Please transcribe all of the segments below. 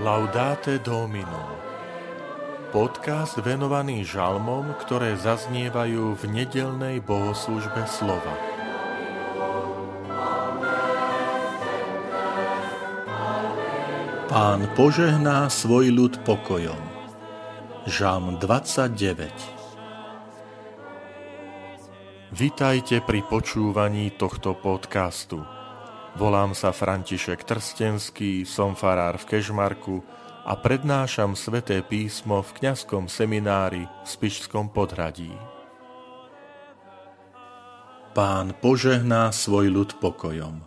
Laudate Domino Podcast venovaný žalmom, ktoré zaznievajú v nedelnej bohoslužbe slova. Pán požehná svoj ľud pokojom. Žalm 29 Vitajte pri počúvaní tohto podcastu. Volám sa František Trstenský, som farár v Kežmarku a prednášam sveté písmo v kňazskom seminári v Spišskom podhradí. Pán požehná svoj ľud pokojom.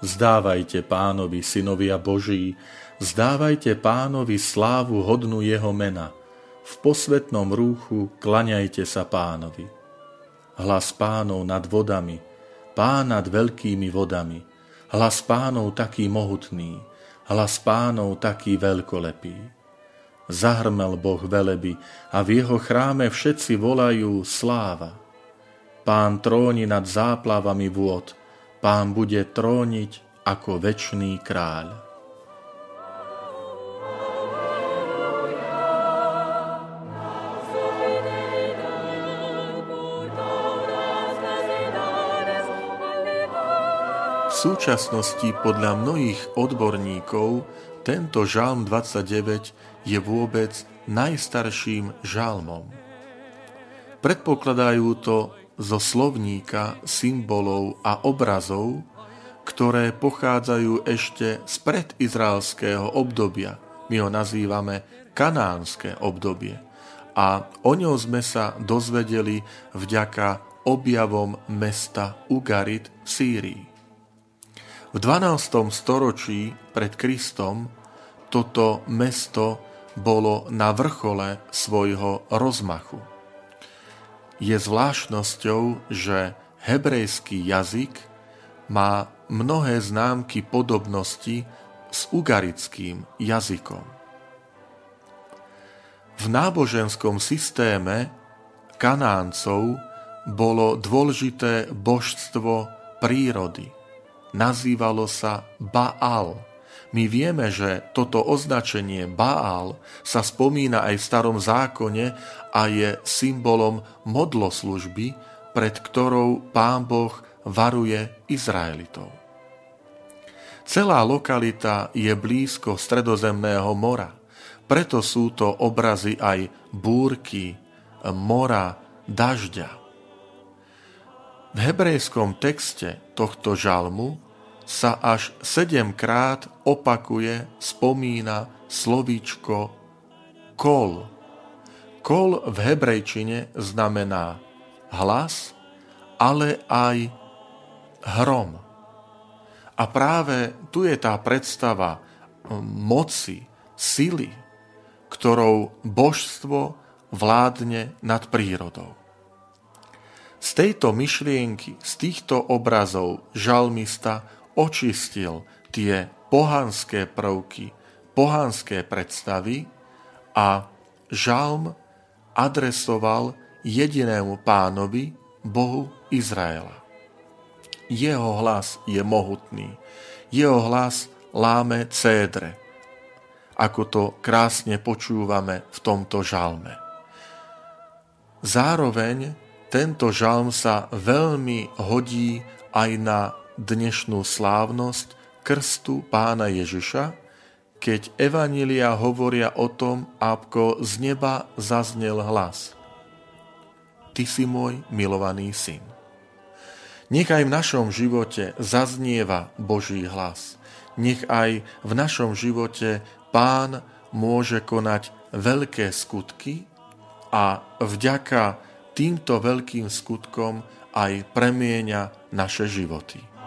Zdávajte pánovi, synovia Boží, zdávajte pánovi slávu hodnú jeho mena. V posvetnom rúchu klaňajte sa pánovi. Hlas pánov nad vodami – Pán nad veľkými vodami, hlas pánov taký mohutný, hlas pánov taký veľkolepý. Zahrmel Boh veleby a v jeho chráme všetci volajú sláva. Pán tróni nad záplavami vôd, pán bude tróniť ako večný kráľ. Súčasnosti podľa mnohých odborníkov tento žalm 29 je vôbec najstarším žalmom. Predpokladajú to zo slovníka symbolov a obrazov, ktoré pochádzajú ešte z predizraelského obdobia. My ho nazývame kanánske obdobie. A o ňom sme sa dozvedeli vďaka objavom mesta Ugarit v Sýrii. V 12. storočí pred Kristom toto mesto bolo na vrchole svojho rozmachu. Je zvláštnosťou, že hebrejský jazyk má mnohé známky podobnosti s ugarickým jazykom. V náboženskom systéme Kanáncov bolo dôležité božstvo prírody – nazývalo sa Baal. My vieme, že toto označenie Baal sa spomína aj v starom zákone a je symbolom modloslužby, pred ktorou pán Boh varuje Izraelitov. Celá lokalita je blízko stredozemného mora, preto sú to obrazy aj búrky, mora, dažďa. V hebrejskom texte tohto žalmu sa až sedemkrát opakuje, spomína slovíčko kol. Kol v hebrejčine znamená hlas, ale aj hrom. A práve tu je tá predstava moci, sily, ktorou božstvo vládne nad prírodou. Z tejto myšlienky, z týchto obrazov žalmista očistil tie pohanské prvky, pohanské predstavy a žalm adresoval jedinému pánovi, Bohu Izraela. Jeho hlas je mohutný, jeho hlas láme cédre, ako to krásne počúvame v tomto žalme. Zároveň tento žalm sa veľmi hodí aj na dnešnú slávnosť krstu pána Ježiša, keď Evanília hovoria o tom, ako z neba zaznel hlas. Ty si môj milovaný syn. Nech aj v našom živote zaznieva Boží hlas. Nech aj v našom živote Pán môže konať veľké skutky a vďaka týmto veľkým skutkom aj premieňa naše životy.